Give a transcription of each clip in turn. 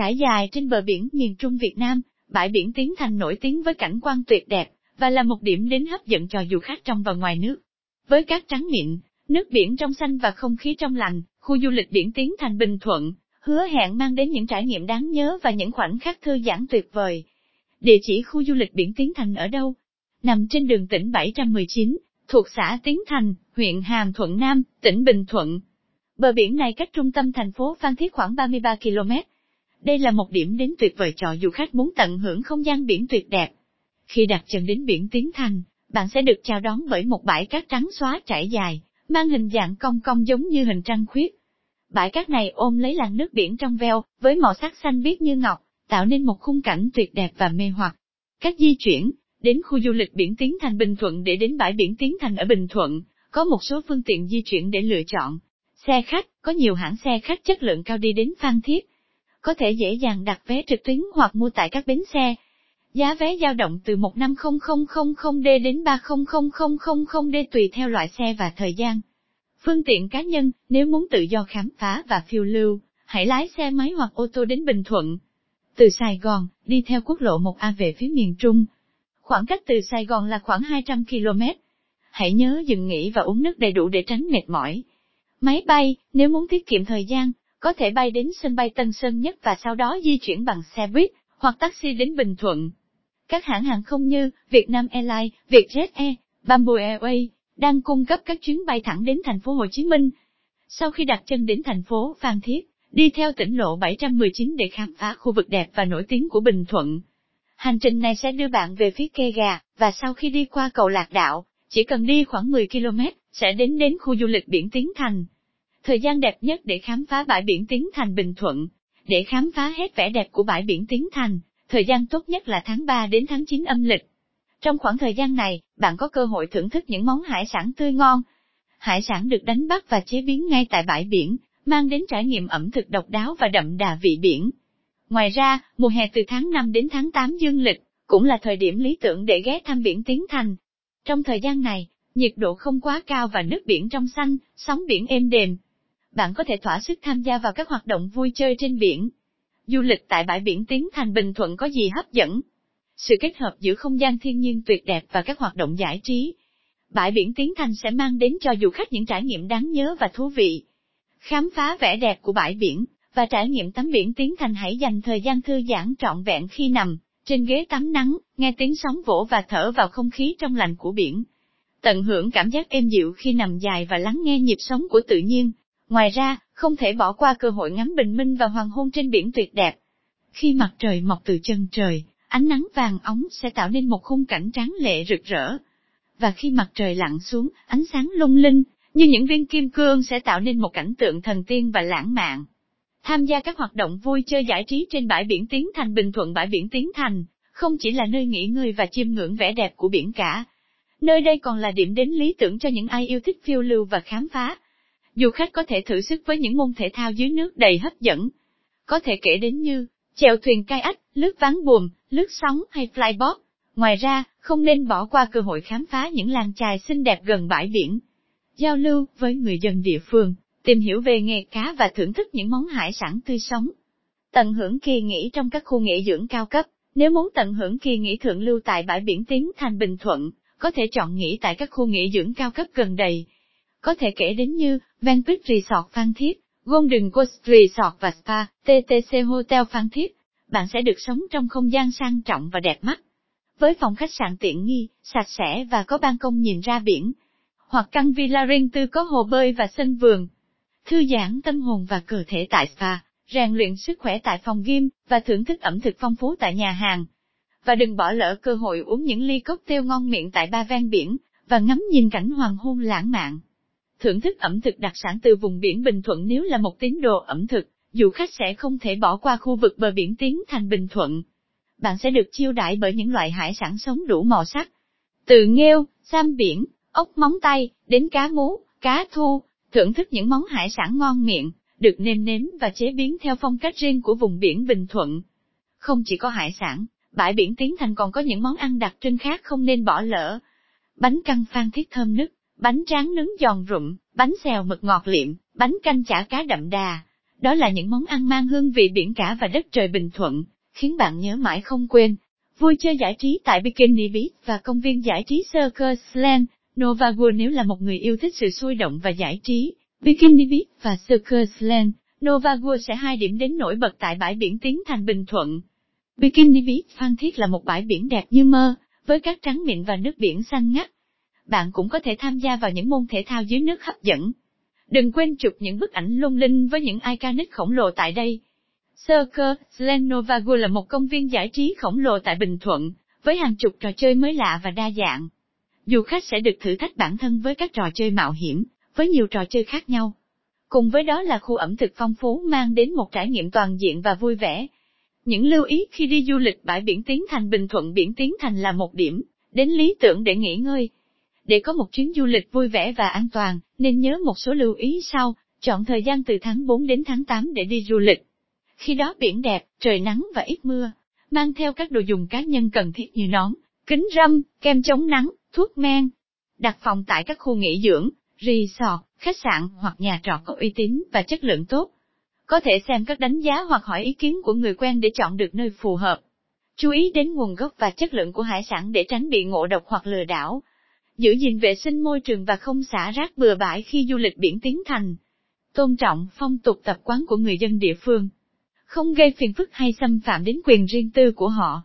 Trải dài trên bờ biển miền Trung Việt Nam, bãi biển Tiến Thành nổi tiếng với cảnh quan tuyệt đẹp, và là một điểm đến hấp dẫn cho du khách trong và ngoài nước. Với cát trắng mịn, nước biển trong xanh và không khí trong lành, khu du lịch biển Tiến Thành Bình Thuận, hứa hẹn mang đến những trải nghiệm đáng nhớ và những khoảnh khắc thư giãn tuyệt vời. Địa chỉ khu du lịch biển Tiến Thành ở đâu? Nằm trên đường tỉnh 719, thuộc xã Tiến Thành, huyện Hàm Thuận Nam, tỉnh Bình Thuận. Bờ biển này cách trung tâm thành phố Phan Thiết khoảng 33 km. Đây là một điểm đến tuyệt vời cho du khách muốn tận hưởng không gian biển tuyệt đẹp. Khi đặt chân đến biển Tiến Thành, bạn sẽ được chào đón bởi một bãi cát trắng xóa trải dài, mang hình dạng cong cong giống như hình trăng khuyết. Bãi cát này ôm lấy làn nước biển trong veo, với màu sắc xanh biếc như ngọc, tạo nên một khung cảnh tuyệt đẹp và mê hoặc. Cách di chuyển, đến khu du lịch biển Tiến Thành Bình Thuận để đến bãi biển Tiến Thành ở Bình Thuận, có một số phương tiện di chuyển để lựa chọn. Xe khách, có nhiều hãng xe khách chất lượng cao đi đến Phan Thiết. Có thể dễ dàng đặt vé trực tuyến hoặc mua tại các bến xe. Giá vé dao động từ 15000D đến 30000D tùy theo loại xe và thời gian. Phương tiện cá nhân, nếu muốn tự do khám phá và phiêu lưu, hãy lái xe máy hoặc ô tô đến Bình Thuận. Từ Sài Gòn, đi theo quốc lộ 1A về phía miền Trung. Khoảng cách từ Sài Gòn là khoảng 200 km. Hãy nhớ dừng nghỉ và uống nước đầy đủ để tránh mệt mỏi. Máy bay, nếu muốn tiết kiệm thời gian, có thể bay đến sân bay Tân Sơn Nhất và sau đó di chuyển bằng xe buýt hoặc taxi đến Bình Thuận. Các hãng hàng không như Vietnam Airlines, Vietjet Air, Bamboo Airways đang cung cấp các chuyến bay thẳng đến thành phố Hồ Chí Minh. Sau khi đặt chân đến thành phố Phan Thiết, đi theo tỉnh lộ 719 để khám phá khu vực đẹp và nổi tiếng của Bình Thuận. Hành trình này sẽ đưa bạn về phía kê gà, và sau khi đi qua cầu Lạc Đạo, chỉ cần đi khoảng 10 km, sẽ đến đến khu du lịch biển Tiến Thành. Thời gian đẹp nhất để khám phá bãi biển Tiến Thành Bình Thuận. Để khám phá hết vẻ đẹp của bãi biển Tiến Thành, thời gian tốt nhất là tháng 3 đến tháng 9 âm lịch. Trong khoảng thời gian này, bạn có cơ hội thưởng thức những món hải sản tươi ngon. Hải sản được đánh bắt và chế biến ngay tại bãi biển, mang đến trải nghiệm ẩm thực độc đáo và đậm đà vị biển. Ngoài ra, mùa hè từ tháng 5 đến tháng 8 dương lịch, cũng là thời điểm lý tưởng để ghé thăm biển Tiến Thành. Trong thời gian này, nhiệt độ không quá cao và nước biển trong xanh, sóng biển êm đềm. Bạn có thể thỏa sức tham gia vào các hoạt động vui chơi trên biển. Du lịch tại bãi biển Tiến Thành Bình Thuận có gì hấp dẫn? Sự kết hợp giữa không gian thiên nhiên tuyệt đẹp và các hoạt động giải trí. Bãi biển Tiến Thành sẽ mang đến cho du khách những trải nghiệm đáng nhớ và thú vị. Khám phá vẻ đẹp của bãi biển, và trải nghiệm tắm biển Tiến Thành hãy dành thời gian thư giãn trọn vẹn khi nằm trên ghế tắm nắng, nghe tiếng sóng vỗ và thở vào không khí trong lành của biển. Tận hưởng cảm giác êm dịu khi nằm dài và lắng nghe nhịp sống của tự nhiên. Ngoài ra, không thể bỏ qua cơ hội ngắm bình minh và hoàng hôn trên biển tuyệt đẹp. Khi mặt trời mọc từ chân trời, ánh nắng vàng óng sẽ tạo nên một khung cảnh tráng lệ rực rỡ. Và khi mặt trời lặn xuống, ánh sáng lung linh, như những viên kim cương sẽ tạo nên một cảnh tượng thần tiên và lãng mạn. Tham gia các hoạt động vui chơi giải trí trên bãi biển Tiến Thành Bình Thuận bãi biển Tiến Thành, không chỉ là nơi nghỉ ngơi và chiêm ngưỡng vẻ đẹp của biển cả. Nơi đây còn là điểm đến lý tưởng cho những ai yêu thích phiêu lưu và khám phá. Du khách có thể thử sức với những môn thể thao dưới nước đầy hấp dẫn. Có thể kể đến như, chèo thuyền cai ách, lướt ván buồm, lướt sóng hay flyboard. Ngoài ra, không nên bỏ qua cơ hội khám phá những làng chài xinh đẹp gần bãi biển. Giao lưu với người dân địa phương, tìm hiểu về nghề cá và thưởng thức những món hải sản tươi sống. Tận hưởng kỳ nghỉ trong các khu nghỉ dưỡng cao cấp, nếu muốn tận hưởng kỳ nghỉ thượng lưu tại bãi biển Tiến Thành Bình Thuận, có thể chọn nghỉ tại các khu nghỉ dưỡng cao cấp gần đây. Có thể kể đến như Vanquish Resort Phan Thiết, Golden Coast Resort và Spa, TTC Hotel Phan Thiết. Bạn sẽ được sống trong không gian sang trọng và đẹp mắt. Với phòng khách sạn tiện nghi, sạch sẽ và có ban công nhìn ra biển. Hoặc căn villa riêng tư có hồ bơi và sân vườn, thư giãn tâm hồn và cơ thể tại spa, rèn luyện sức khỏe tại phòng gym, và thưởng thức ẩm thực phong phú tại nhà hàng. Và đừng bỏ lỡ cơ hội uống những ly cocktail ngon miệng tại ba ven biển, và ngắm nhìn cảnh hoàng hôn lãng mạn. Thưởng thức ẩm thực đặc sản từ vùng biển Bình Thuận nếu là một tín đồ ẩm thực, du khách sẽ không thể bỏ qua khu vực bờ biển Tiến thành Bình Thuận. Bạn sẽ được chiêu đãi bởi những loại hải sản sống đủ màu sắc. Từ nghêu, sam biển, ốc móng tay, đến cá mú, cá thu, thưởng thức những món hải sản ngon miệng, được nêm nếm và chế biến theo phong cách riêng của vùng biển Bình Thuận. Không chỉ có hải sản, bãi biển Tiến Thành còn có những món ăn đặc trưng khác không nên bỏ lỡ. Bánh căn phan thiết thơm nức, bánh tráng nướng giòn rụm, bánh xèo mực ngọt liệm, bánh canh chả cá đậm đà, Đó là những món ăn mang hương vị biển cả và đất trời bình thuận, khiến bạn nhớ mãi không quên. Vui chơi giải trí tại Bikini Beach và công viên giải trí Circus Land, Novagua nếu là một người yêu thích sự sôi động và giải trí. Bikini Beach và Circus Land, Novagua sẽ hai điểm đến nổi bật tại bãi biển Tiến Thành Bình Thuận. Bikini Beach Phan Thiết là một bãi biển đẹp như mơ, với cát trắng mịn và nước biển xanh ngắt. Bạn cũng có thể tham gia vào những môn thể thao dưới nước hấp dẫn. Đừng quên chụp những bức ảnh lung linh với những iconic khổng lồ tại đây. Circus Novagua là một công viên giải trí khổng lồ tại Bình Thuận, với hàng chục trò chơi mới lạ và đa dạng. Du khách sẽ được thử thách bản thân với các trò chơi mạo hiểm, với nhiều trò chơi khác nhau. Cùng với đó là khu ẩm thực phong phú mang đến một trải nghiệm toàn diện và vui vẻ. Những lưu ý khi đi du lịch bãi biển Tiến Thành Bình Thuận biển Tiến Thành là một điểm, đến lý tưởng để nghỉ ngơi. Để có một chuyến du lịch vui vẻ và an toàn, nên nhớ một số lưu ý sau, chọn thời gian từ tháng 4 đến tháng 8 để đi du lịch. Khi đó biển đẹp, trời nắng và ít mưa, mang theo các đồ dùng cá nhân cần thiết như nón, kính râm, kem chống nắng, thuốc men. Đặt phòng tại các khu nghỉ dưỡng, resort, khách sạn hoặc nhà trọ có uy tín và chất lượng tốt. Có thể xem các đánh giá hoặc hỏi ý kiến của người quen để chọn được nơi phù hợp. Chú ý đến nguồn gốc và chất lượng của hải sản để tránh bị ngộ độc hoặc lừa đảo. Giữ gìn vệ sinh môi trường và không xả rác bừa bãi khi du lịch biển tiến thành. Tôn trọng phong tục tập quán của người dân địa phương. Không gây phiền phức hay xâm phạm đến quyền riêng tư của họ.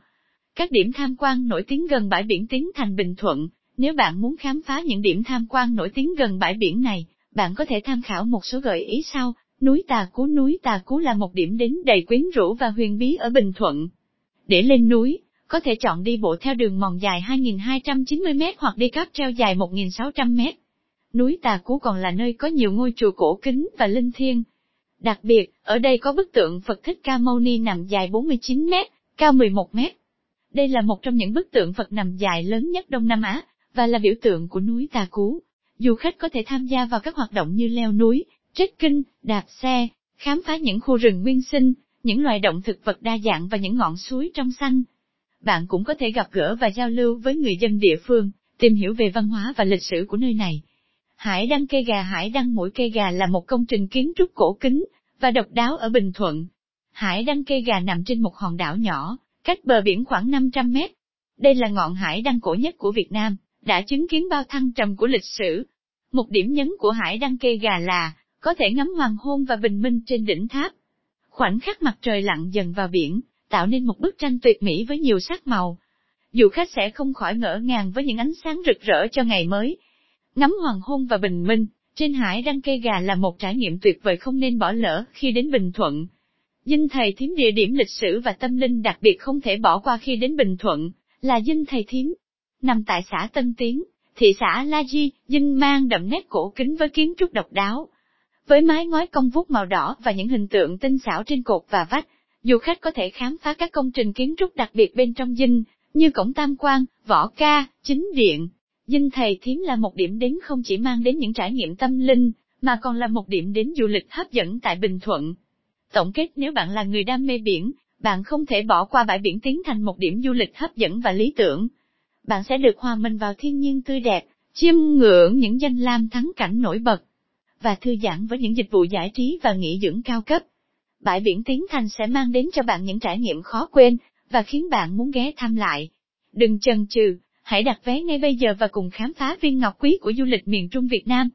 Các điểm tham quan nổi tiếng gần bãi biển Tiến Thành Bình Thuận, nếu bạn muốn khám phá những điểm tham quan nổi tiếng gần bãi biển này, bạn có thể tham khảo một số gợi ý sau. Núi Tà Cú Núi Tà Cú là một điểm đến đầy quyến rũ và huyền bí ở Bình Thuận. Để lên núi, có thể chọn đi bộ theo đường mòn dài 2.290m hoặc đi cáp treo dài 1.600m. Núi Tà Cú còn là nơi có nhiều ngôi chùa cổ kính và linh thiêng. Đặc biệt, ở đây có bức tượng Phật Thích Ca Mâu Ni nằm dài 49m, cao 11m. Đây là một trong những bức tượng Phật nằm dài lớn nhất Đông Nam Á, và là biểu tượng của núi Tà Cú. Du khách có thể tham gia vào các hoạt động như leo núi, trekking, đạp xe, khám phá những khu rừng nguyên sinh, những loài động thực vật đa dạng và những ngọn suối trong xanh. Bạn cũng có thể gặp gỡ và giao lưu với người dân địa phương, tìm hiểu về văn hóa và lịch sử của nơi này. Hải đăng cây gà Hải đăng mũi cây gà là một công trình kiến trúc cổ kính và độc đáo ở Bình Thuận. Hải đăng cây gà nằm trên một hòn đảo nhỏ, cách bờ biển khoảng 500 mét. Đây là ngọn hải đăng cổ nhất của Việt Nam, đã chứng kiến bao thăng trầm của lịch sử. Một điểm nhấn của hải đăng cây gà là, có thể ngắm hoàng hôn và bình minh trên đỉnh tháp. Khoảnh khắc mặt trời lặn dần vào biển, tạo nên một bức tranh tuyệt mỹ với nhiều sắc màu. Du khách sẽ không khỏi ngỡ ngàng với những ánh sáng rực rỡ cho ngày mới. Ngắm hoàng hôn và bình minh, trên hải đăng cây gà là một trải nghiệm tuyệt vời không nên bỏ lỡ khi đến Bình Thuận. Dinh thầy thím địa điểm lịch sử và tâm linh đặc biệt không thể bỏ qua khi đến Bình Thuận, là dinh thầy thím. Nằm tại xã Tân Tiến, thị xã La Di, dinh mang đậm nét cổ kính với kiến trúc độc đáo. Với mái ngói cong vút màu đỏ và những hình tượng tinh xảo trên cột và vách, du khách có thể khám phá các công trình kiến trúc đặc biệt bên trong dinh, như cổng tam quan, võ ca, chính điện. Dinh thầy Thiến là một điểm đến không chỉ mang đến những trải nghiệm tâm linh, mà còn là một điểm đến du lịch hấp dẫn tại Bình Thuận. Tổng kết nếu bạn là người đam mê biển, bạn không thể bỏ qua bãi biển tiến thành một điểm du lịch hấp dẫn và lý tưởng. Bạn sẽ được hòa mình vào thiên nhiên tươi đẹp, chiêm ngưỡng những danh lam thắng cảnh nổi bật, và thư giãn với những dịch vụ giải trí và nghỉ dưỡng cao cấp. Bãi biển Tiến Thành sẽ mang đến cho bạn những trải nghiệm khó quên, và khiến bạn muốn ghé thăm lại. Đừng chần chừ, hãy đặt vé ngay bây giờ và cùng khám phá viên ngọc quý của du lịch miền Trung Việt Nam.